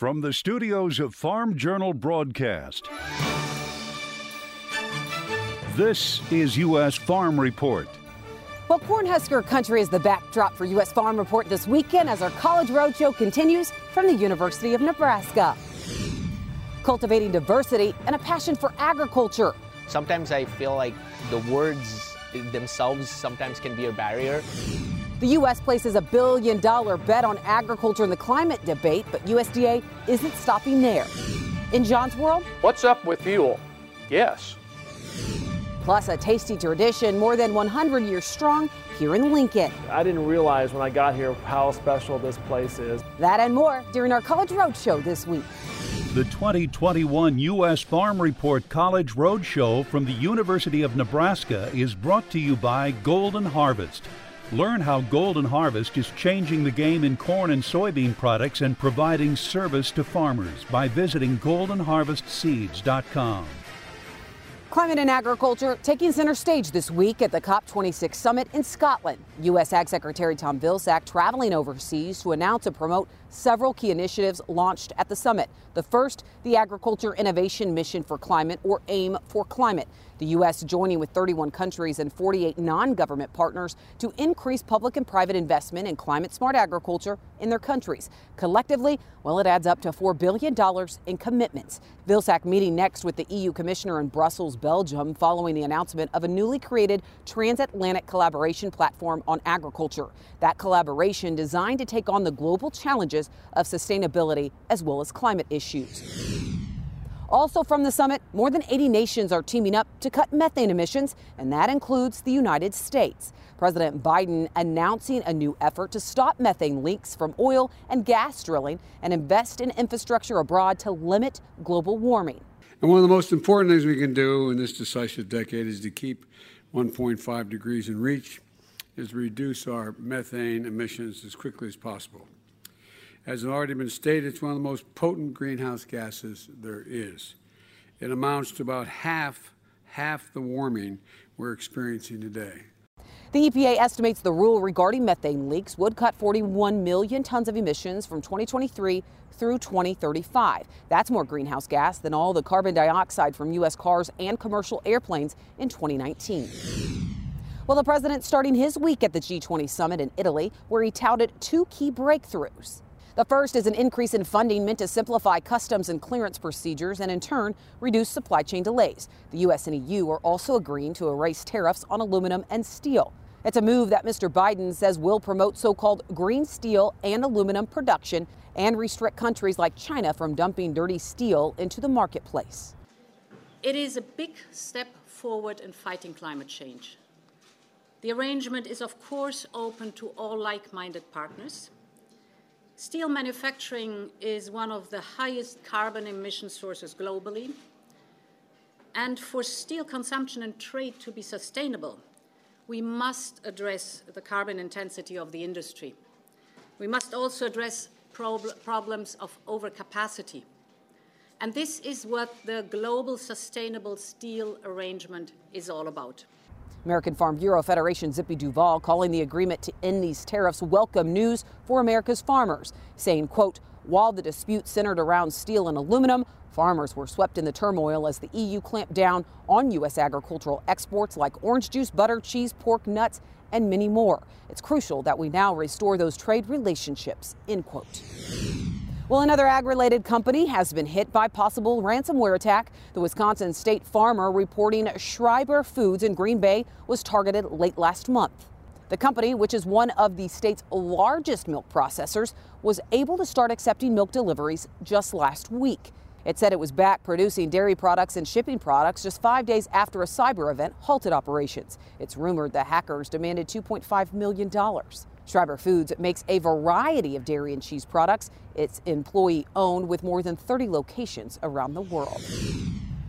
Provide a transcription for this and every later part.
From the studios of Farm Journal Broadcast, this is U.S. Farm Report. Well, Cornhusker Country is the backdrop for U.S. Farm Report this weekend as our College Roadshow continues from the University of Nebraska. Cultivating diversity and a passion for agriculture. Sometimes I feel like the words themselves sometimes can be a barrier. The U.S. places a billion dollar bet on agriculture in the climate debate, but USDA isn't stopping there. In John's world, what's up with fuel? Yes. Plus, a tasty tradition more than 100 years strong here in Lincoln. I didn't realize when I got here how special this place is. That and more during our College Roadshow this week. The 2021 U.S. Farm Report College Roadshow from the University of Nebraska is brought to you by Golden Harvest Learn how Golden Harvest is changing the game in corn and soybean products and providing service to farmers by visiting goldenharvestseeds.com. Climate and agriculture taking center stage this week at the COP26 summit in Scotland. U.S. Ag Secretary Tom Vilsack traveling overseas to announce and promote several key initiatives launched at the summit. The first, the Agriculture Innovation Mission for Climate, or AIM for Climate. The U.S. joining with 31 countries and 48 non government partners to increase public and private investment in climate smart agriculture in their countries. Collectively, well, it adds up to $4 billion in commitments. Vilsack meeting next with the EU Commissioner in Brussels, Belgium, following the announcement of a newly created transatlantic collaboration platform on agriculture. That collaboration designed to take on the global challenges of sustainability as well as climate issues. Also from the summit, more than 80 nations are teaming up to cut methane emissions, and that includes the United States. President Biden announcing a new effort to stop methane leaks from oil and gas drilling and invest in infrastructure abroad to limit global warming. And one of the most important things we can do in this decisive decade is to keep 1.5 degrees in reach, is reduce our methane emissions as quickly as possible. As has already been stated, it's one of the most potent greenhouse gases there is. It amounts to about half, half the warming we're experiencing today. The EPA estimates the rule regarding methane leaks would cut 41 million tons of emissions from 2023 through 2035. That's more greenhouse gas than all the carbon dioxide from U.S. cars and commercial airplanes in 2019. Well, the president starting his week at the G20 summit in Italy, where he touted two key breakthroughs. The first is an increase in funding meant to simplify customs and clearance procedures and, in turn, reduce supply chain delays. The U.S. and EU are also agreeing to erase tariffs on aluminum and steel. It's a move that Mr. Biden says will promote so called green steel and aluminum production and restrict countries like China from dumping dirty steel into the marketplace. It is a big step forward in fighting climate change. The arrangement is, of course, open to all like minded partners. Steel manufacturing is one of the highest carbon emission sources globally. And for steel consumption and trade to be sustainable, we must address the carbon intensity of the industry. We must also address prob problems of overcapacity. And this is what the Global Sustainable Steel Arrangement is all about. American Farm Bureau Federation Zippy Duvall calling the agreement to end these tariffs welcome news for America's farmers, saying, quote, while the dispute centered around steel and aluminum, farmers were swept in the turmoil as the EU clamped down on U.S. agricultural exports like orange juice, butter, cheese, pork, nuts, and many more. It's crucial that we now restore those trade relationships, end quote. Well, another ag related company has been hit by possible ransomware attack. The Wisconsin state farmer reporting Schreiber Foods in Green Bay was targeted late last month. The company, which is one of the state's largest milk processors, was able to start accepting milk deliveries just last week. It said it was back producing dairy products and shipping products just five days after a cyber event halted operations. It's rumored the hackers demanded $2.5 million. Schreiber Foods makes a variety of dairy and cheese products. It's employee owned with more than 30 locations around the world.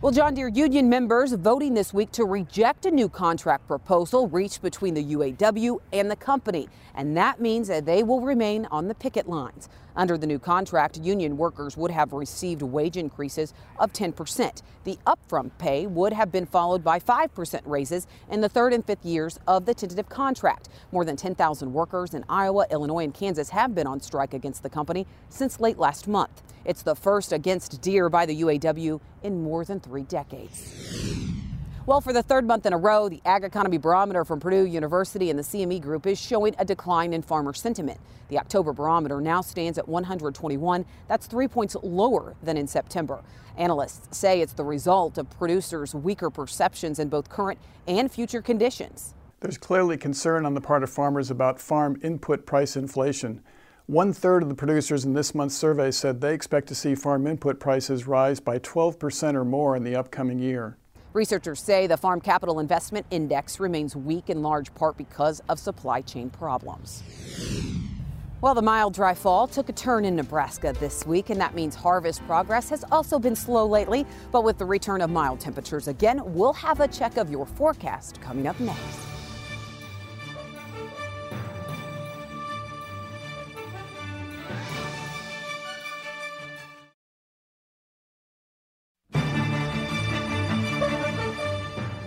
Well, John Deere union members voting this week to reject a new contract proposal reached between the UAW and the company. And that means that they will remain on the picket lines. Under the new contract, union workers would have received wage increases of 10%. The upfront pay would have been followed by 5% raises in the third and fifth years of the tentative contract. More than 10,000 workers in Iowa, Illinois, and Kansas have been on strike against the company since late last month. It's the first against Deere by the UAW in more than three decades. Well, for the third month in a row, the Ag Economy Barometer from Purdue University and the CME Group is showing a decline in farmer sentiment. The October barometer now stands at 121. That's three points lower than in September. Analysts say it's the result of producers' weaker perceptions in both current and future conditions. There's clearly concern on the part of farmers about farm input price inflation. One third of the producers in this month's survey said they expect to see farm input prices rise by 12% or more in the upcoming year. Researchers say the Farm Capital Investment Index remains weak in large part because of supply chain problems. Well, the mild, dry fall took a turn in Nebraska this week, and that means harvest progress has also been slow lately. But with the return of mild temperatures again, we'll have a check of your forecast coming up next.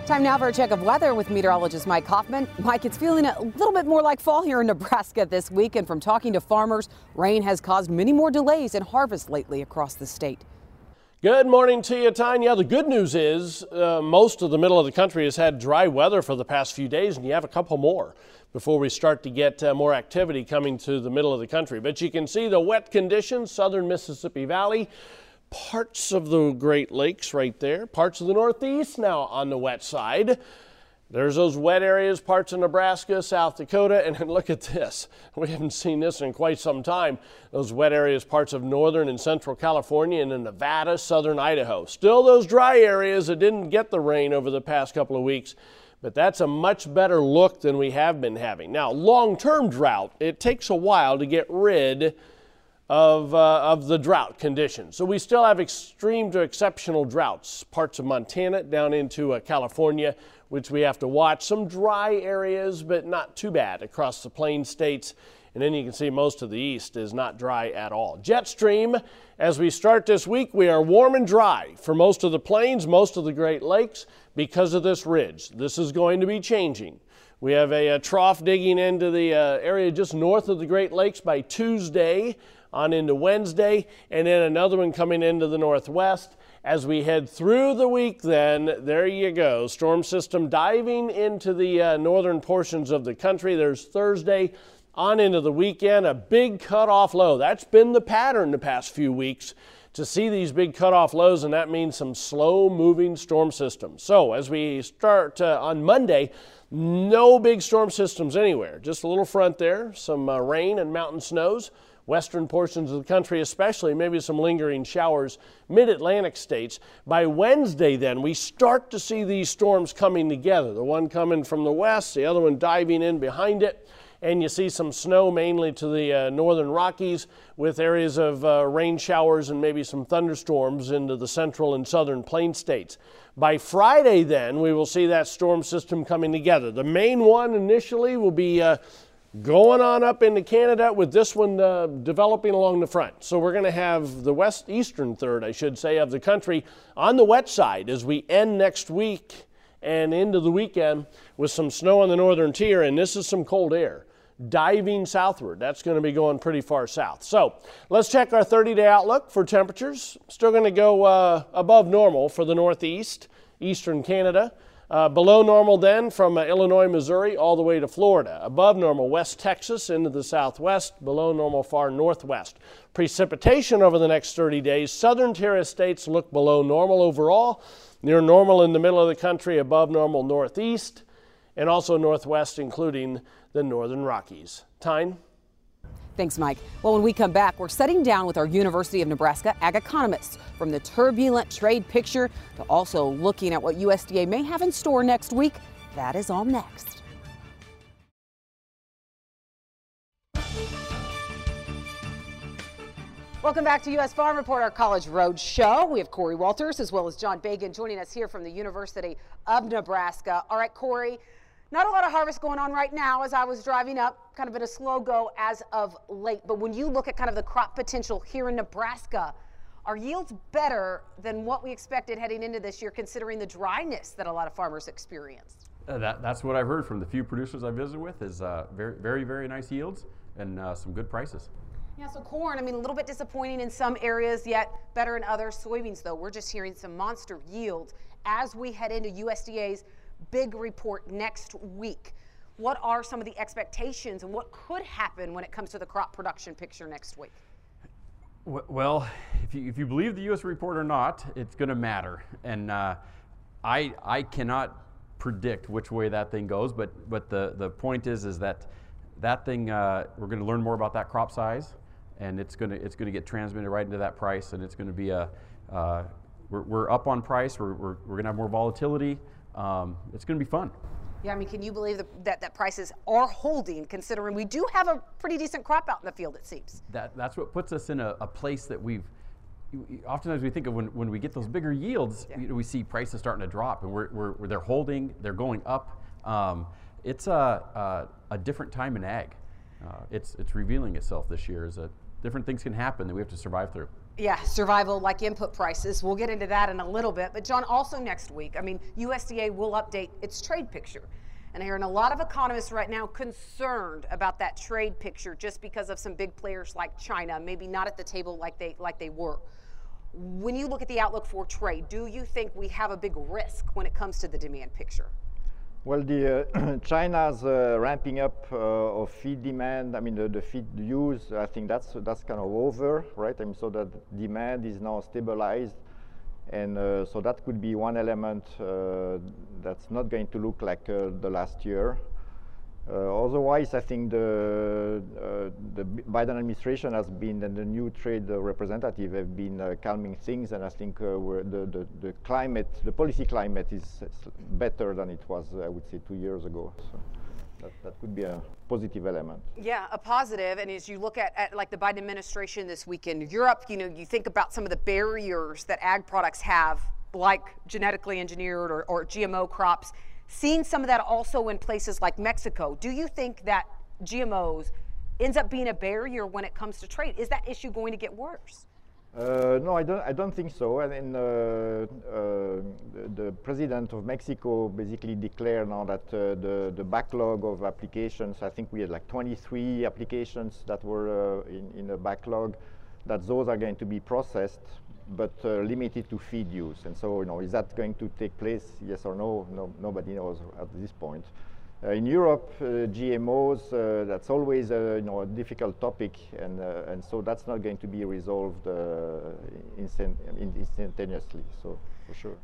Time now for a check of weather with meteorologist Mike Hoffman. Mike, it's feeling a little bit more like fall here in Nebraska this week, and from talking to farmers, rain has caused many more delays in harvest lately across the state. Good morning to you, Tanya. The good news is uh, most of the middle of the country has had dry weather for the past few days, and you have a couple more before we start to get uh, more activity coming to the middle of the country. But you can see the wet conditions, southern Mississippi Valley parts of the Great Lakes right there, parts of the Northeast now on the wet side. There's those wet areas, parts of Nebraska, South Dakota, and look at this. We haven't seen this in quite some time. Those wet areas, parts of northern and central California and in Nevada, southern Idaho. Still those dry areas that didn't get the rain over the past couple of weeks, but that's a much better look than we have been having. Now, long-term drought, it takes a while to get rid of, uh, of the drought conditions. So we still have extreme to exceptional droughts, parts of Montana down into uh, California, which we have to watch. Some dry areas, but not too bad across the plain states. And then you can see most of the east is not dry at all. Jet stream, as we start this week, we are warm and dry for most of the plains, most of the Great Lakes because of this ridge. This is going to be changing. We have a, a trough digging into the uh, area just north of the Great Lakes by Tuesday on into Wednesday, and then another one coming into the northwest. As we head through the week, then, there you go. Storm system diving into the uh, northern portions of the country. There's Thursday on into the weekend, a big cutoff low. That's been the pattern the past few weeks to see these big cutoff lows, and that means some slow moving storm systems. So, as we start uh, on Monday, no big storm systems anywhere, just a little front there, some uh, rain and mountain snows western portions of the country, especially maybe some lingering showers, mid Atlantic states. By Wednesday, then, we start to see these storms coming together. The one coming from the west, the other one diving in behind it. And you see some snow mainly to the uh, northern Rockies with areas of uh, rain showers and maybe some thunderstorms into the central and southern plain states. By Friday, then, we will see that storm system coming together. The main one initially will be uh, going on up into Canada with this one uh, developing along the front. So we're going to have the west eastern third, I should say, of the country on the wet side as we end next week and into the weekend with some snow on the northern tier, and this is some cold air diving southward. That's going to be going pretty far south. So let's check our 30 day outlook for temperatures. Still going to go uh, above normal for the northeast, eastern Canada. Uh, below normal then from uh, Illinois, Missouri, all the way to Florida. Above normal, West Texas into the southwest. Below normal, far northwest. Precipitation over the next 30 days. Southern tier states look below normal overall. Near normal in the middle of the country, above normal northeast, and also northwest, including the northern Rockies. Tyne? Thanks, Mike. Well, when we come back, we're setting down with our University of Nebraska ag economists from the turbulent trade picture to also looking at what USDA may have in store next week. That is all next. Welcome back to U.S. Farm Report, our College Road Show. We have Cory Walters as well as John Beghin joining us here from the University of Nebraska. All right, Cory, Not a lot of harvest going on right now as I was driving up, kind of been a slow go as of late. But when you look at kind of the crop potential here in Nebraska, are yields better than what we expected heading into this year, considering the dryness that a lot of farmers experienced? Uh, that, that's what I've heard from the few producers I visited with is uh, very, very, very nice yields and uh, some good prices. Yeah, so corn, I mean, a little bit disappointing in some areas, yet better in others. Soybeans, though, we're just hearing some monster yields as we head into USDA's big report next week. What are some of the expectations and what could happen when it comes to the crop production picture next week? Well, if you, if you believe the U.S. report or not, it's going to matter. And uh, I, I cannot predict which way that thing goes, but, but the, the point is, is that that thing, uh, we're going to learn more about that crop size, and it's going to, it's going to get transmitted right into that price, and it's going to be a, uh, we're, we're up on price, we're, we're, we're going to have more volatility, um, it's going to be fun. Yeah, I mean, can you believe that, that, that prices are holding, considering we do have a pretty decent crop out in the field, it seems? That, that's what puts us in a, a place that we've, oftentimes we think of when, when we get those bigger yields, yeah. you know, we see prices starting to drop, and we're, we're, they're holding, they're going up. Um, it's a, a, a, different time in ag. Uh, it's, it's revealing itself this year as a, different things can happen that we have to survive through. Yeah, survival like input prices. We'll get into that in a little bit. But, John, also next week, I mean, USDA will update its trade picture. And I hearing a lot of economists right now concerned about that trade picture just because of some big players like China, maybe not at the table like they like they were. When you look at the outlook for trade, do you think we have a big risk when it comes to the demand picture? Well, the uh, China's uh, ramping up uh, of feed demand. I mean, the, the, feed use. I think that's that's kind of over, right? I mean, so that demand is now stabilized, and uh, so that could be one element uh, that's not going to look like uh, the last year. Uh, otherwise, I think the, uh, the Biden administration has been, and the new trade representative have been uh, calming things, and I think the, the, the, climate, the policy climate is better than it was, I would say, two years ago. So that, that could be a positive element. Yeah, a positive. And as you look at, at like the Biden administration this week in Europe, you know, you think about some of the barriers that ag products have, like genetically engineered or, or GMO crops Seeing some of that also in places like Mexico, do you think that GMOs ends up being a barrier when it comes to trade? Is that issue going to get worse? Uh, no, I don't. I don't think so. I mean, uh, uh, the, the, president of Mexico basically declared now that uh, the the backlog of applications. I think we had like 23 applications that were uh, in in the backlog. That those are going to be processed but uh, limited to feed use. And so, you know, is that going to take place? Yes or no? No, nobody knows at this point. Uh, in Europe, uh, GMOs, uh, that's always a, you know, a difficult topic, and, uh, and so that's not going to be resolved uh, instant, instantaneously, so for sure.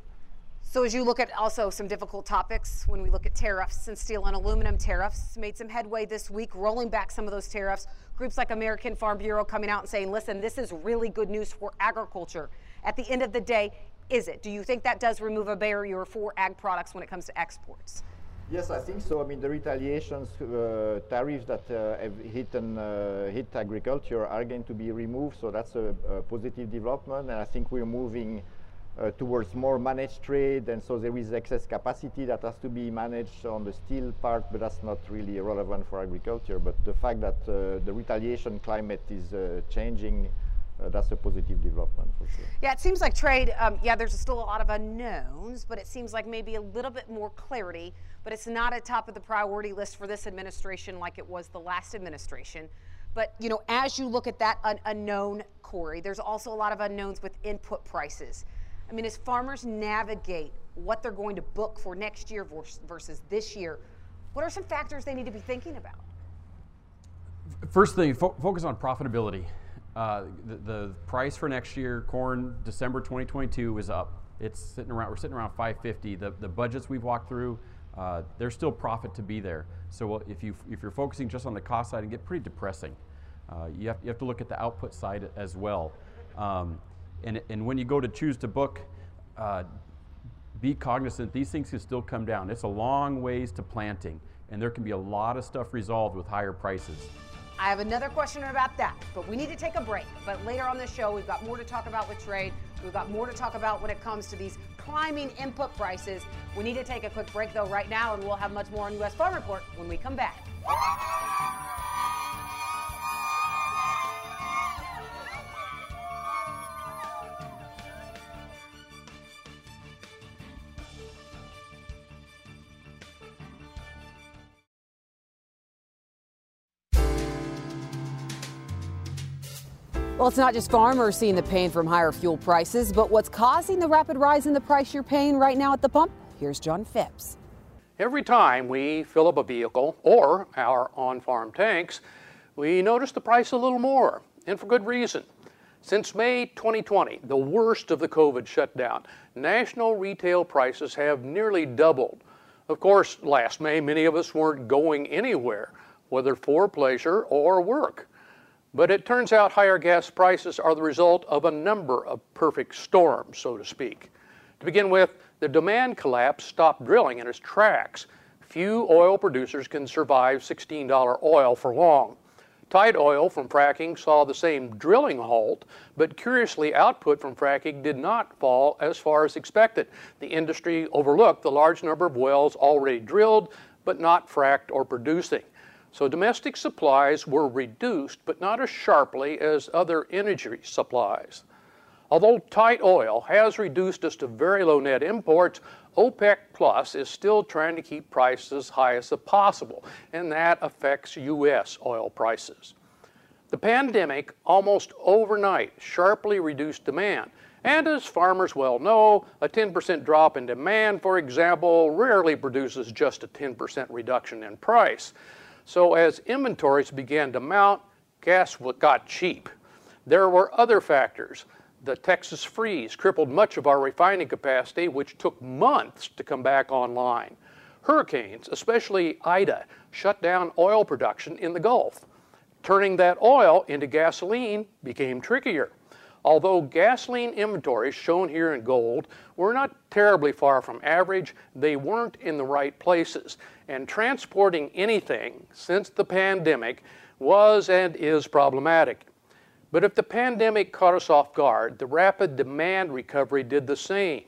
So as you look at also some difficult topics, when we look at tariffs and steel and aluminum tariffs, made some headway this week, rolling back some of those tariffs. Groups like American Farm Bureau coming out and saying, listen, this is really good news for agriculture. At the end of the day, is it? Do you think that does remove a barrier for ag products when it comes to exports? Yes, I think so. I mean, the retaliations uh, tariffs that uh, have hit, and, uh, hit agriculture are going to be removed, so that's a, a positive development, and I think we're moving uh, towards more managed trade, and so there is excess capacity that has to be managed on the steel part, but that's not really relevant for agriculture. But the fact that uh, the retaliation climate is uh, changing, uh, that's a positive development for sure. Yeah, it seems like trade, um, yeah, there's still a lot of unknowns, but it seems like maybe a little bit more clarity, but it's not at top of the priority list for this administration like it was the last administration. But, you know, as you look at that un unknown, Cory, there's also a lot of unknowns with input prices. I mean, as farmers navigate what they're going to book for next year versus this year, what are some factors they need to be thinking about? First thing, fo focus on profitability. Uh, the, the, price for next year, corn, December 2022 is up. It's sitting around. We're sitting around 550. The, the budgets we've walked through, uh, there's still profit to be there. So if you if you're focusing just on the cost side, it get pretty depressing. Uh, you have you have to look at the output side as well. Um, and, and when you go to choose to book, uh, be cognizant these things can still come down. It's a long ways to planting, and there can be a lot of stuff resolved with higher prices. I have another question about that, but we need to take a break. But later on the show, we've got more to talk about with trade. We've got more to talk about when it comes to these climbing input prices. We need to take a quick break, though, right now, and we'll have much more on U.S. Farm Report when we come back. Well, it's not just farmers seeing the pain from higher fuel prices, but what's causing the rapid rise in the price you're paying right now at the pump? Here's John Phipps. Every time we fill up a vehicle or our on farm tanks, we notice the price a little more, and for good reason. Since May 2020, the worst of the COVID shutdown, national retail prices have nearly doubled. Of course, last May, many of us weren't going anywhere, whether for pleasure or work. But it turns out higher gas prices are the result of a number of perfect storms, so to speak. To begin with, the demand collapse stopped drilling in its tracks. Few oil producers can survive $16 oil for long. Tight oil from fracking saw the same drilling halt, but curiously, output from fracking did not fall as far as expected. The industry overlooked the large number of wells already drilled, but not fracked or producing. So domestic supplies were reduced, but not as sharply as other energy supplies. Although tight oil has reduced us to very low net imports, OPEC Plus is still trying to keep prices as high as possible, and that affects U.S. oil prices. The pandemic almost overnight sharply reduced demand. And as farmers well know, a 10% drop in demand, for example, rarely produces just a 10% reduction in price. So as inventories began to mount, gas got cheap. There were other factors. The Texas freeze crippled much of our refining capacity, which took months to come back online. Hurricanes, especially Ida, shut down oil production in the Gulf. Turning that oil into gasoline became trickier. Although gasoline inventories shown here in gold were not terribly far from average, they weren't in the right places. And transporting anything since the pandemic was and is problematic. But if the pandemic caught us off guard, the rapid demand recovery did the same.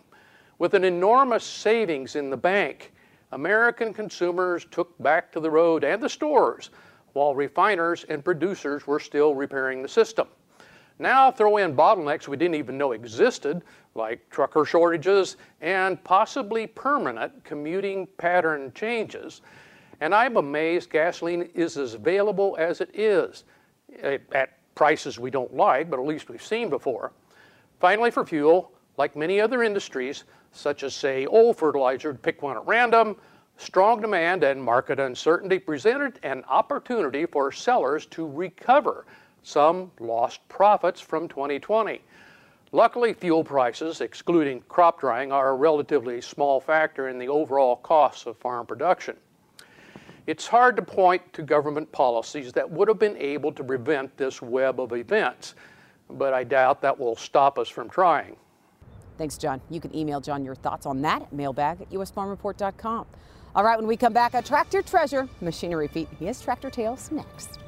With an enormous savings in the bank, American consumers took back to the road and the stores, while refiners and producers were still repairing the system. Now throw in bottlenecks we didn't even know existed, like trucker shortages and possibly permanent commuting pattern changes. And I'm amazed gasoline is as available as it is eh, at prices we don't like, but at least we've seen before. Finally, for fuel, like many other industries, such as, say, oil fertilizer, pick one at random, strong demand and market uncertainty presented an opportunity for sellers to recover some lost profits from 2020. Luckily, fuel prices, excluding crop drying, are a relatively small factor in the overall costs of farm production. It's hard to point to government policies that would have been able to prevent this web of events, but I doubt that will stop us from trying. Thanks, John. You can email John your thoughts on that at mailbag at usfarmreport.com. All right, when we come back, a tractor treasure, Machinery Pete. He has Tractor Tales next.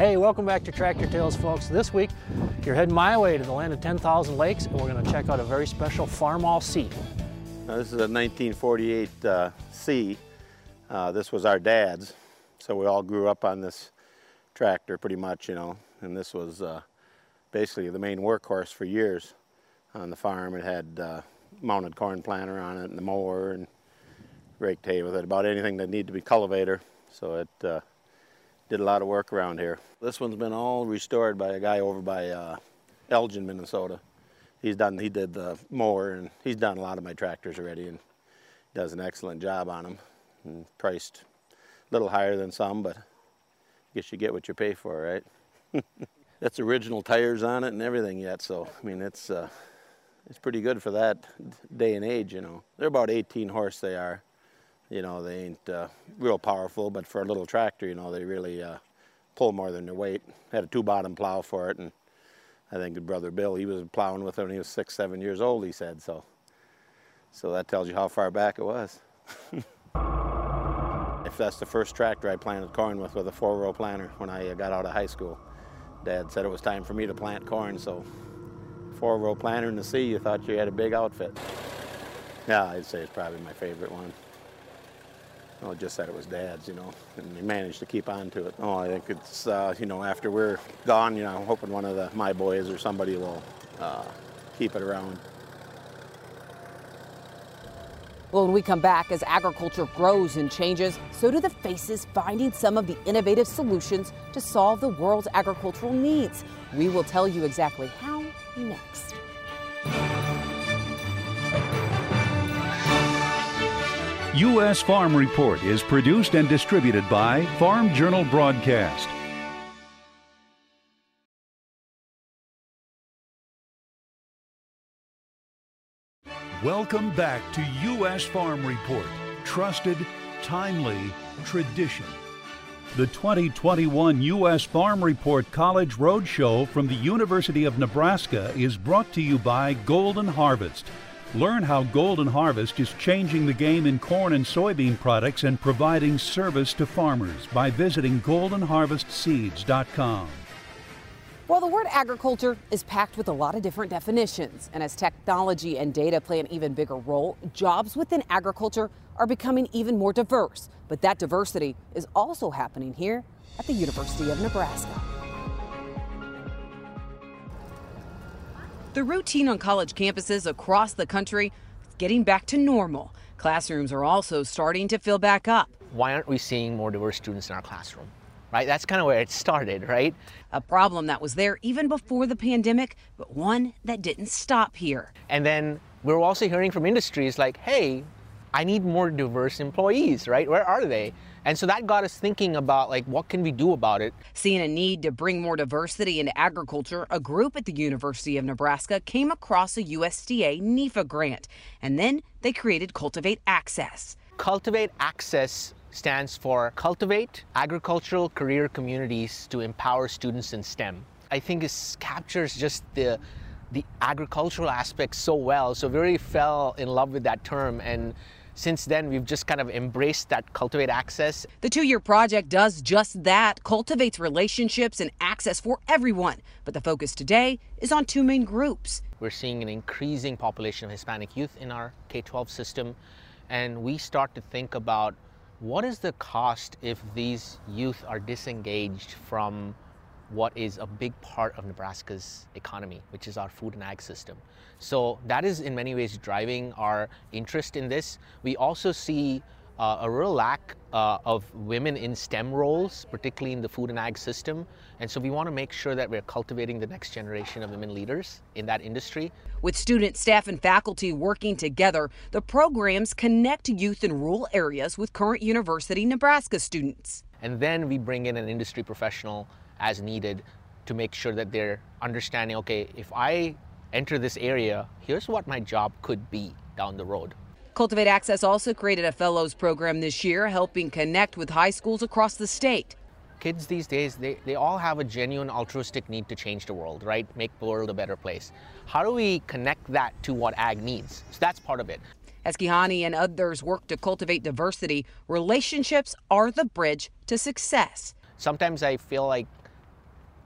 Hey, welcome back to Tractor Tales, folks. This week, you're heading my way to the land of 10,000 lakes, and we're going to check out a very special Farmall C. Now, this is a 1948 uh, C. Uh, this was our dad's, so we all grew up on this tractor pretty much, you know, and this was uh, basically the main workhorse for years on the farm. It had uh, mounted corn planter on it and the mower and raked hay with it, about anything that needed to be cultivator. So it uh, did a lot of work around here. This one's been all restored by a guy over by uh, Elgin, Minnesota. He's done, he did the mower and he's done a lot of my tractors already and does an excellent job on them. And priced a little higher than some, but I guess you get what you pay for, right? That's original tires on it and everything yet, so I mean it's uh, it's pretty good for that day and age, you know. They're about 18 horse they are. You know, they ain't uh, real powerful, but for a little tractor, you know, they really uh, pull more than their weight. Had a two-bottom plow for it, and I think the brother Bill, he was plowing with it when he was six, seven years old. He said so. So that tells you how far back it was. if that's the first tractor I planted corn with, with a four-row planter when I got out of high school. Dad said it was time for me to plant corn, so four-row planter in the C, you thought you had a big outfit. Yeah, I'd say it's probably my favorite one. Oh, just said it was Dad's, you know, and he managed to keep on to it. Oh, I think it's, uh, you know, after we're gone, you know, I'm hoping one of the my boys or somebody will uh, keep it around. Well, when we come back, as agriculture grows and changes, so do the faces finding some of the innovative solutions to solve the world's agricultural needs. We will tell you exactly how next. U.S. Farm Report is produced and distributed by Farm Journal Broadcast. Welcome back to U.S. Farm Report. Trusted, timely, tradition. The 2021 U.S. Farm Report College Roadshow from the University of Nebraska is brought to you by Golden Harvest. Learn how Golden Harvest is changing the game in corn and soybean products and providing service to farmers by visiting goldenharvestseeds.com. Well, the word agriculture is packed with a lot of different definitions, and as technology and data play an even bigger role, jobs within agriculture are becoming even more diverse. But that diversity is also happening here at the University of Nebraska. The routine on college campuses across the country is getting back to normal. Classrooms are also starting to fill back up. Why aren't we seeing more diverse students in our classroom? right? That's kind of where it started, right? A problem that was there even before the pandemic, but one that didn't stop here. And then we're also hearing from industries like, hey, I need more diverse employees, right? Where are they? And so that got us thinking about like what can we do about it? Seeing a need to bring more diversity into agriculture, a group at the University of Nebraska came across a USDA NIFA grant, and then they created Cultivate Access. Cultivate Access stands for Cultivate Agricultural Career Communities to Empower Students in STEM. I think it captures just the the agricultural aspect so well. So we really fell in love with that term and since then we've just kind of embraced that cultivate access. The two-year project does just that, cultivates relationships and access for everyone. But the focus today is on two main groups. We're seeing an increasing population of Hispanic youth in our K-12 system and we start to think about what is the cost if these youth are disengaged from what is a big part of Nebraska's economy, which is our food and ag system. So that is in many ways driving our interest in this. We also see uh, a real lack uh, of women in STEM roles, particularly in the food and ag system. And so we want to make sure that we're cultivating the next generation of women leaders in that industry. With students, staff, and faculty working together, the programs connect youth in rural areas with current University Nebraska students. And then we bring in an industry professional as needed to make sure that they're understanding okay, if I enter this area, here's what my job could be down the road. Cultivate Access also created a fellows program this year, helping connect with high schools across the state. Kids these days, they, they all have a genuine altruistic need to change the world, right? Make the world a better place. How do we connect that to what ag needs? So that's part of it. As Kihani and others work to cultivate diversity, relationships are the bridge to success. Sometimes I feel like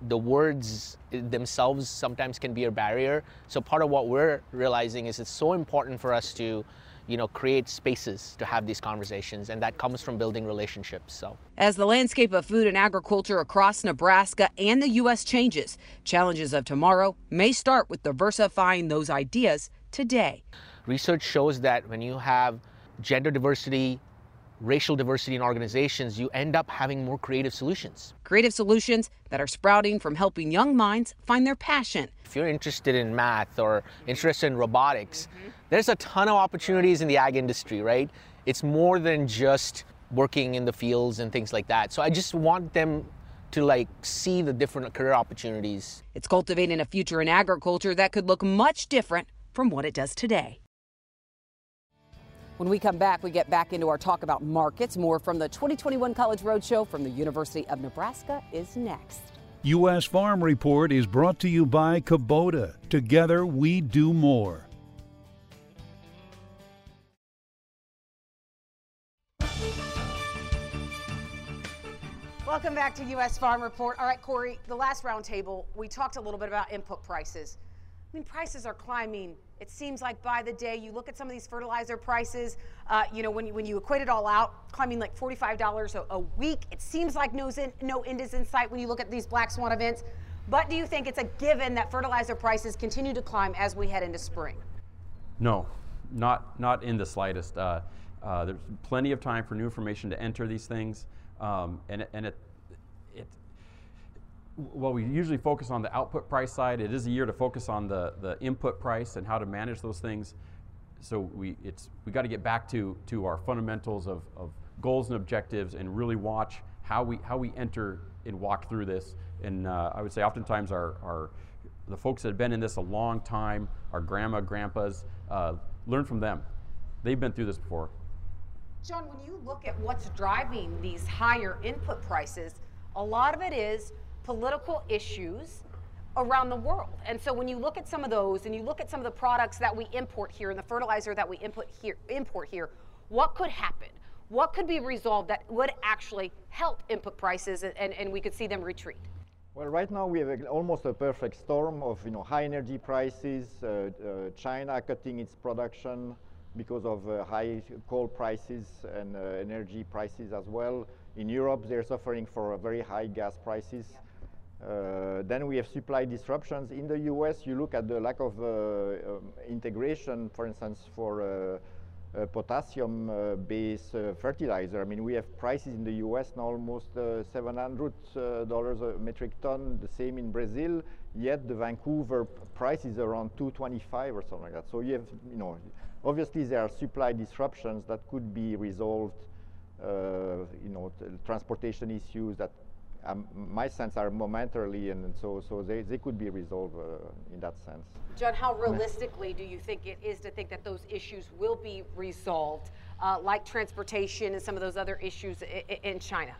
the words themselves sometimes can be a barrier. So part of what we're realizing is it's so important for us to you know, create spaces to have these conversations, and that comes from building relationships. So, as the landscape of food and agriculture across Nebraska and the U.S. changes, challenges of tomorrow may start with diversifying those ideas today. Research shows that when you have gender diversity, racial diversity in organizations, you end up having more creative solutions. Creative solutions that are sprouting from helping young minds find their passion. If you're interested in math or interested in robotics, mm-hmm. there's a ton of opportunities in the ag industry, right? It's more than just working in the fields and things like that. So I just want them to like see the different career opportunities. It's cultivating a future in agriculture that could look much different from what it does today. When we come back, we get back into our talk about markets. More from the 2021 College Roadshow from the University of Nebraska is next. U.S. Farm Report is brought to you by Kubota. Together we do more. Welcome back to U.S. Farm Report. All right, Cory, the last roundtable, we talked a little bit about input prices. I mean, prices are climbing. It seems like by the day, you look at some of these fertilizer prices, uh, you know, when you, when you equate it all out, climbing like $45 a, a week. It seems like no, no end is in sight when you look at these black swan events. But do you think it's a given that fertilizer prices continue to climb as we head into spring? No, not, not in the slightest. Uh, uh, there's plenty of time for new information to enter these things. Um, and and it, well, we usually focus on the output price side. It is a year to focus on the, the input price and how to manage those things. So we, it's, we got to get back to, to our fundamentals of, of goals and objectives and really watch how we, how we enter and walk through this. And uh, I would say oftentimes our, our, the folks that have been in this a long time, our grandma, grandpas, uh, learn from them. They've been through this before. John, when you look at what's driving these higher input prices, a lot of it is political issues around the world. And so when you look at some of those and you look at some of the products that we import here and the fertilizer that we import here, import here, what could happen? What could be resolved that would actually help input prices and, and, and we could see them retreat? Well, right now we have a, almost a perfect storm of you know high energy prices, uh, uh, China cutting its production, because of uh, high coal prices and uh, energy prices as well. In Europe, they're suffering for very high gas prices. Uh, then we have supply disruptions. In the US, you look at the lack of uh, um, integration, for instance, for uh, uh potassium-based fertilizer. I mean, we have prices in the US now almost $700 a metric ton, the same in Brazil, yet the Vancouver price is around 225 or something like that. So you have, you know, Obviously, there are supply disruptions that could be resolved, uh, you know, transportation issues that um, my sense are momentarily, and, and, so so they, they could be resolved uh, in that sense. John, how realistically do you think it is to think that those issues will be resolved, uh, like transportation and some of those other issues in China?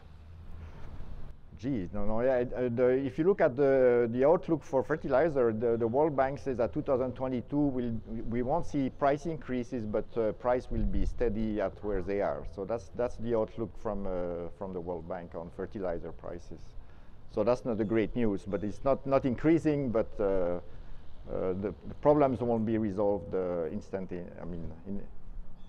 Geez, no, no. Yeah, uh, the, if you look at the, the outlook for fertilizer, the, the World Bank says that 2022 will we won't see price increases, but uh, price will be steady at where they are. So that's that's the outlook from uh, from the World Bank on fertilizer prices. So that's not the great news, but it's not not increasing, but uh, uh the, the, problems won't be resolved uh, instantly. I mean, in,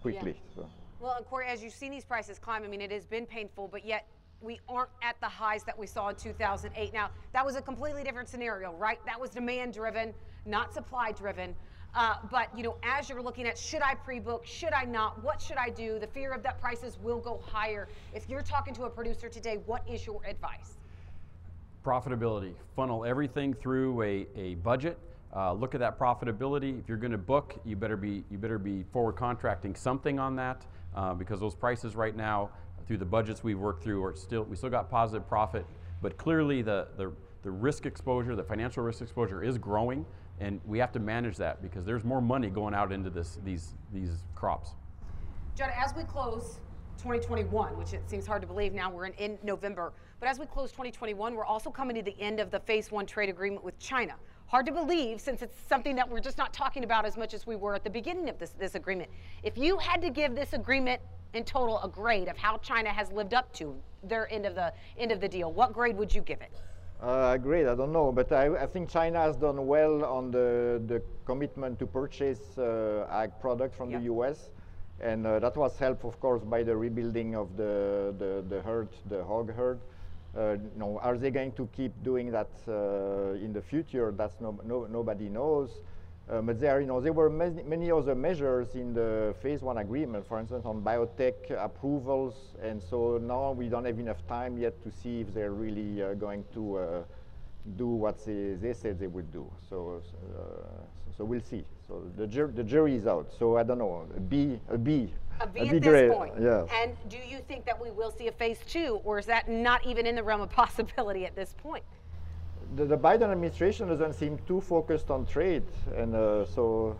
quickly. Yeah. So. Well, and Cory, as you've seen these prices climb, I mean, it has been painful, but yet we aren't at the highs that we saw in 2008. Now, that was a completely different scenario, right? That was demand driven, not supply driven. Uh, but you know, as you're looking at should I pre-book, should I not, what should I do? The fear of that prices will go higher. If you're talking to a producer today, what is your advice? Profitability. Funnel everything through a, a budget. Uh, look at that profitability. If you're going to book, you better be you better be forward contracting something on that uh, because those prices right now through the budgets we've worked through, or still, we still got positive profit, but clearly the, the, the risk exposure, the financial risk exposure is growing, and we have to manage that because there's more money going out into this, these, these crops. John, as we close 2021, which it seems hard to believe now we're in, in November, but as we close 2021, we're also coming to the end of the phase one trade agreement with China. Hard to believe since it's something that we're just not talking about as much as we were at the beginning of this, this agreement. If you had to give this agreement in total a grade of how China has lived up to their end of the end of the deal, what grade would you give it? Uh, great, I don't know, but I, I, think China has done well on the, the commitment to purchase uh, ag product from yep. the U.S. And uh, that was helped, of course, by the rebuilding of the, the, the herd, the hog herd. Uh, you know, are they going to keep doing that uh, in the future? That's no, no, nobody knows. Uh, but there, you know, there were many, many other measures in the phase one agreement, for instance, on biotech approvals, and so now we don't have enough time yet to see if they're really uh, going to uh, do what they, they said they would do. So, uh, so we'll see. So the, jur the jury is out. So I don't know, a B, a B. A B, a B at this point. Yes. And do you think that we will see a phase two, or is that not even in the realm of possibility at this point? the, the, Biden administration doesn't seem too focused on trade, and uh, so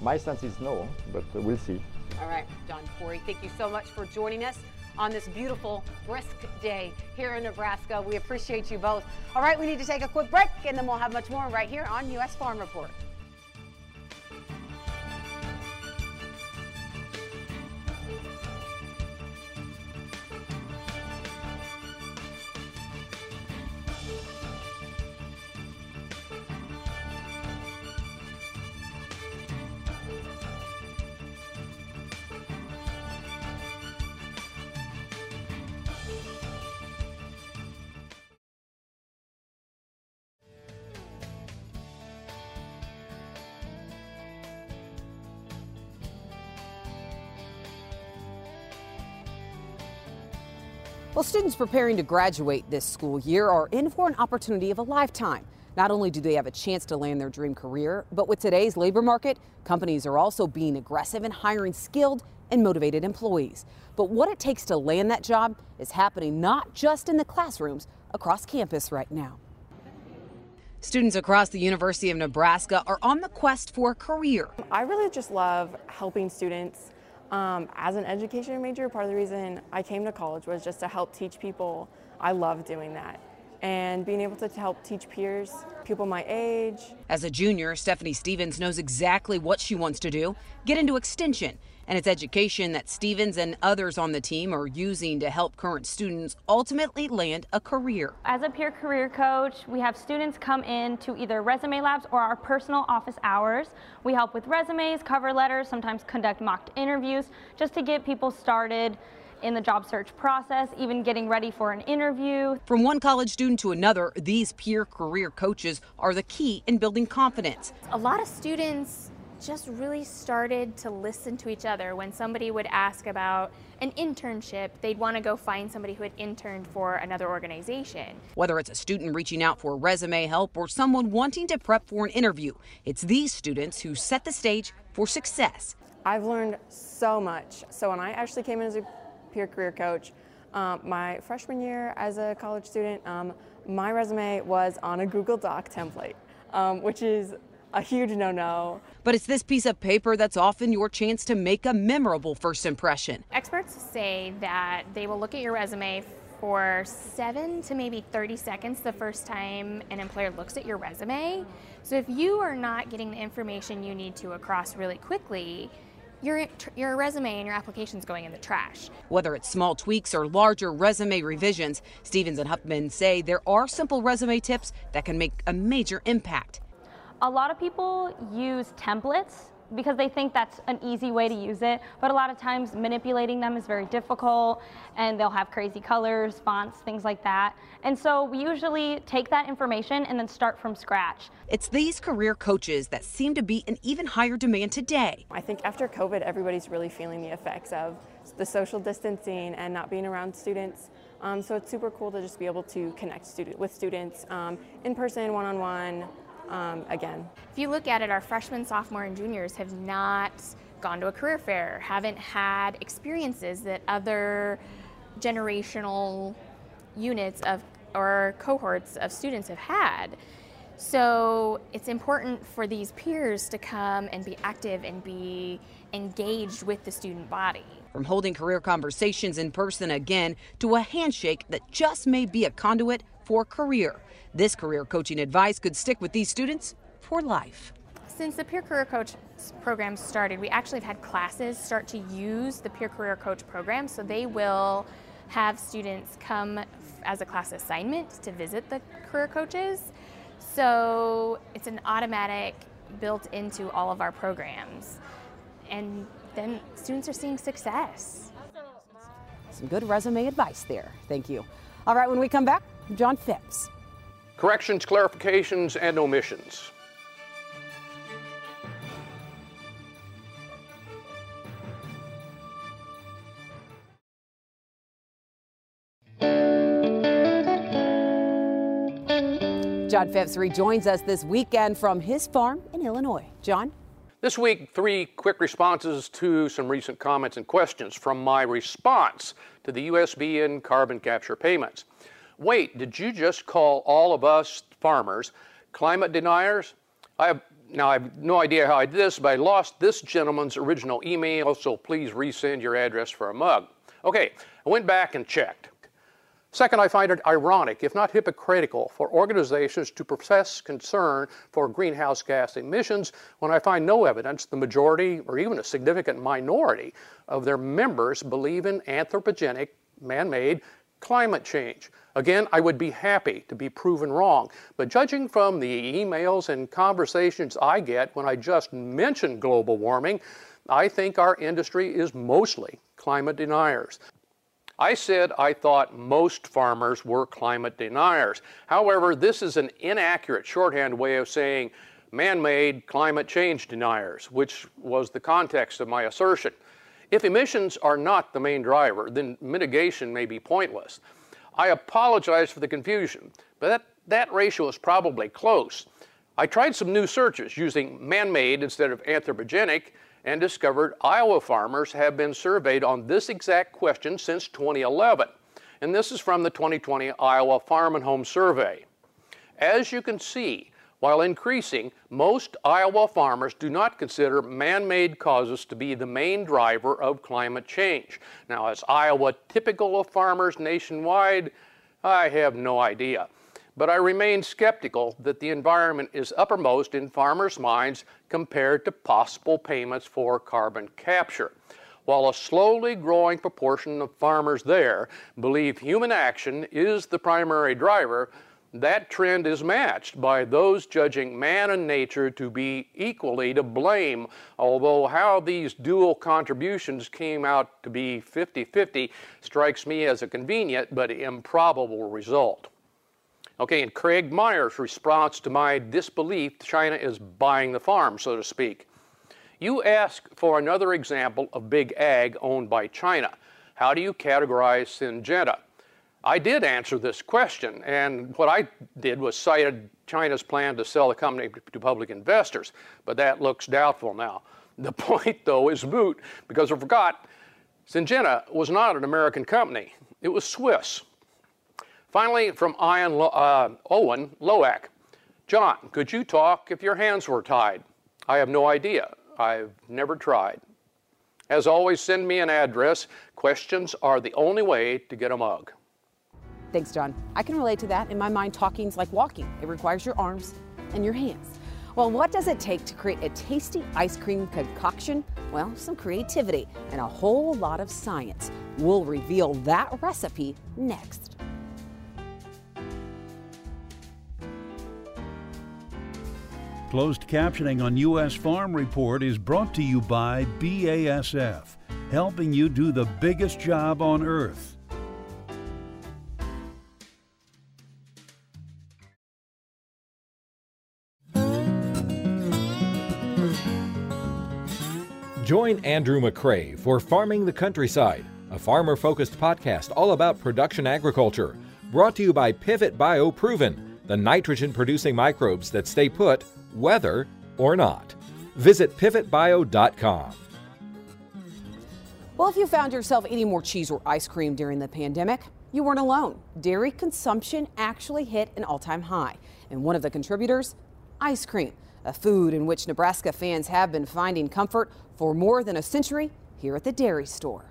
my sense is no, but we'll see. All right, John Cory, thank you so much for joining us on this beautiful, brisk day here in Nebraska. We appreciate you both. All right, we need to take a quick break, and then we'll have much more right here on U.S. Farm Report. Well, students preparing to graduate this school year are in for an opportunity of a lifetime. Not only do they have a chance to land their dream career, but with today's labor market, companies are also being aggressive in hiring skilled and motivated employees. But what it takes to land that job is happening not just in the classrooms across campus right now. Students across the University of Nebraska are on the quest for a career. I really just love helping students um, as an education major, part of the reason I came to college was just to help teach people. I love doing that. And being able to help teach peers, people my age. As a junior, Stephanie Stevens knows exactly what she wants to do get into extension and it's education that Stevens and others on the team are using to help current students ultimately land a career. As a peer career coach, we have students come in to either resume labs or our personal office hours. We help with resumes, cover letters, sometimes conduct mock interviews just to get people started in the job search process, even getting ready for an interview. From one college student to another, these peer career coaches are the key in building confidence. A lot of students just really started to listen to each other. When somebody would ask about an internship, they'd want to go find somebody who had interned for another organization. Whether it's a student reaching out for resume help or someone wanting to prep for an interview, it's these students who set the stage for success. I've learned so much. So when I actually came in as a peer career coach, um, my freshman year as a college student, um, my resume was on a Google Doc template, um, which is a huge no no. But it's this piece of paper that's often your chance to make a memorable first impression. Experts say that they will look at your resume for seven to maybe 30 seconds the first time an employer looks at your resume. So if you are not getting the information you need to across really quickly, your, your resume and your application is going in the trash. Whether it's small tweaks or larger resume revisions, Stevens and Huffman say there are simple resume tips that can make a major impact. A lot of people use templates because they think that's an easy way to use it, but a lot of times manipulating them is very difficult and they'll have crazy colors, fonts, things like that. And so we usually take that information and then start from scratch. It's these career coaches that seem to be in even higher demand today. I think after COVID, everybody's really feeling the effects of the social distancing and not being around students. Um, so it's super cool to just be able to connect student, with students um, in person, one-on-one, um, again. If you look at it, our freshmen, sophomore, and juniors have not gone to a career fair, haven't had experiences that other generational units of or cohorts of students have had. So it's important for these peers to come and be active and be engaged with the student body. From holding career conversations in person again to a handshake that just may be a conduit for career. This career coaching advice could stick with these students for life. Since the Peer Career Coach program started, we actually have had classes start to use the Peer Career Coach program. So they will have students come as a class assignment to visit the career coaches. So it's an automatic built into all of our programs. And then students are seeing success. Some good resume advice there. Thank you. All right, when we come back, John Phipps. Corrections, clarifications, and omissions. John Phipps rejoins us this weekend from his farm in Illinois. John? This week, three quick responses to some recent comments and questions from my response to the USB and carbon capture payments. Wait, did you just call all of us farmers climate deniers? I have now, I have no idea how I did this, but I lost this gentleman's original email, so please resend your address for a mug. Okay, I went back and checked. Second, I find it ironic, if not hypocritical, for organizations to profess concern for greenhouse gas emissions when I find no evidence the majority or even a significant minority of their members believe in anthropogenic, man made climate change. Again, I would be happy to be proven wrong, but judging from the emails and conversations I get when I just mention global warming, I think our industry is mostly climate deniers. I said I thought most farmers were climate deniers. However, this is an inaccurate shorthand way of saying man made climate change deniers, which was the context of my assertion. If emissions are not the main driver, then mitigation may be pointless. I apologize for the confusion, but that, that ratio is probably close. I tried some new searches using man made instead of anthropogenic and discovered Iowa farmers have been surveyed on this exact question since 2011. And this is from the 2020 Iowa Farm and Home Survey. As you can see, while increasing, most Iowa farmers do not consider man made causes to be the main driver of climate change. Now, is Iowa typical of farmers nationwide? I have no idea but I remain skeptical that the environment is uppermost in farmers' minds compared to possible payments for carbon capture. While a slowly growing proportion of farmers there believe human action is the primary driver, that trend is matched by those judging man and nature to be equally to blame, although how these dual contributions came out to be 50 50 strikes me as a convenient but improbable result. Okay, and Craig Meyer's response to my disbelief China is buying the farm, so to speak. You ask for another example of big ag owned by China. How do you categorize Syngenta? I did answer this question, and what I did was cited China's plan to sell the company to public investors, but that looks doubtful now. The point, though, is moot because I forgot Syngenta was not an American company, it was Swiss. Finally, from Ian Lo uh, Owen Loak. John, could you talk if your hands were tied? I have no idea. I've never tried. As always, send me an address. Questions are the only way to get a mug. Thanks, John. I can relate to that. In my mind, talking's like walking. It requires your arms and your hands. Well, what does it take to create a tasty ice cream concoction? Well, some creativity and a whole lot of science. We'll reveal that recipe next. Closed captioning on U.S. Farm Report is brought to you by BASF, helping you do the biggest job on earth. Join Andrew McCrea for Farming the Countryside, a farmer focused podcast all about production agriculture. Brought to you by Pivot Bio Proven, the nitrogen producing microbes that stay put whether or not. Visit pivotbio.com. Well, if you found yourself eating more cheese or ice cream during the pandemic, you weren't alone. Dairy consumption actually hit an all time high. And one of the contributors, ice cream, a food in which Nebraska fans have been finding comfort for more than a century here at the dairy store.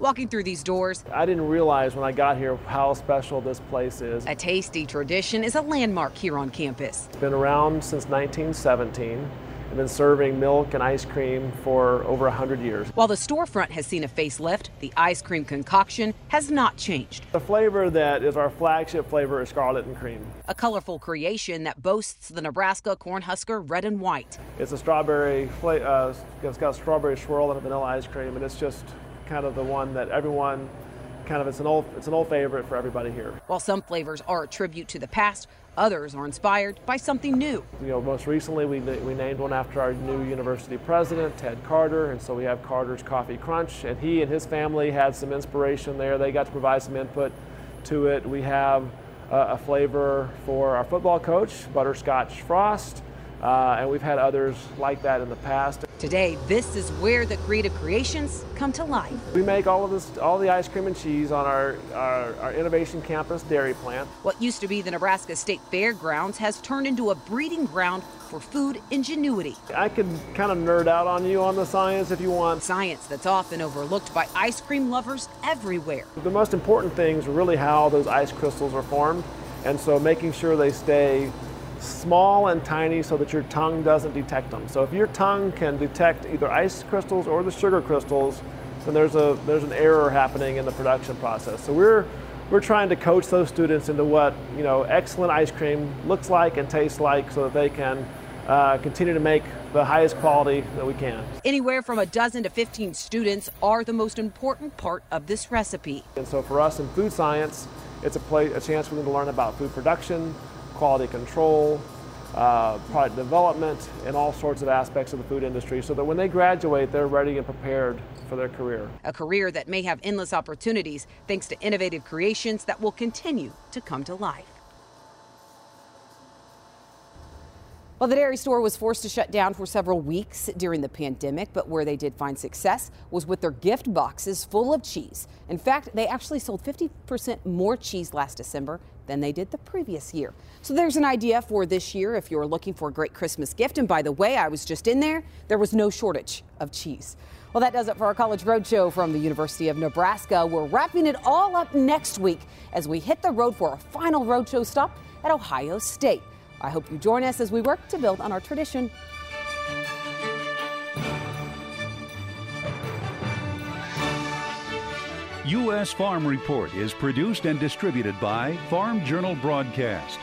Walking through these doors, I didn't realize when I got here how special this place is. A tasty tradition is a landmark here on campus. It's been around since 1917 and been serving milk and ice cream for over 100 years. While the storefront has seen a facelift, the ice cream concoction has not changed. The flavor that is our flagship flavor is scarlet and cream. A colorful creation that boasts the Nebraska Cornhusker red and white. It's a strawberry, uh, it's got a strawberry swirl and a vanilla ice cream, and it's just kind of the one that everyone kind of it's an old it's an old favorite for everybody here. While some flavors are a tribute to the past, others are inspired by something new. You know, most recently we, we named one after our new university president, Ted Carter, and so we have Carter's Coffee Crunch, and he and his family had some inspiration there. They got to provide some input to it. We have uh, a flavor for our football coach, Butterscotch Frost, uh, and we've had others like that in the past. Today, this is where the creative creations come to life. We make all of this, all the ice cream and cheese on our, our, our Innovation Campus dairy plant. What used to be the Nebraska State Fairgrounds has turned into a breeding ground for food ingenuity. I could kind of nerd out on you on the science if you want. Science that's often overlooked by ice cream lovers everywhere. The most important things are really how those ice crystals are formed, and so making sure they stay small and tiny so that your tongue doesn't detect them. So if your tongue can detect either ice crystals or the sugar crystals, then there's a there's an error happening in the production process. So we're we're trying to coach those students into what you know excellent ice cream looks like and tastes like, so that they can uh, continue to make the highest quality that we can. Anywhere from a dozen to 15 students are the most important part of this recipe. And so for us in food science, it's a, play, a chance for them to learn about food production, quality control, uh, product development, and all sorts of aspects of the food industry so that when they graduate, they're ready and prepared for their career. A career that may have endless opportunities thanks to innovative creations that will continue to come to life. Well, the dairy store was forced to shut down for several weeks during the pandemic, but where they did find success was with their gift boxes full of cheese. In fact, they actually sold 50% more cheese last December than they did the previous year. So there's an idea for this year if you're looking for a great Christmas gift. And by the way, I was just in there, there was no shortage of cheese. Well, that does it for our College Roadshow from the University of Nebraska. We're wrapping it all up next week as we hit the road for a final roadshow stop at Ohio State. I hope you join us as we work to build on our tradition. U.S. Farm Report is produced and distributed by Farm Journal Broadcast.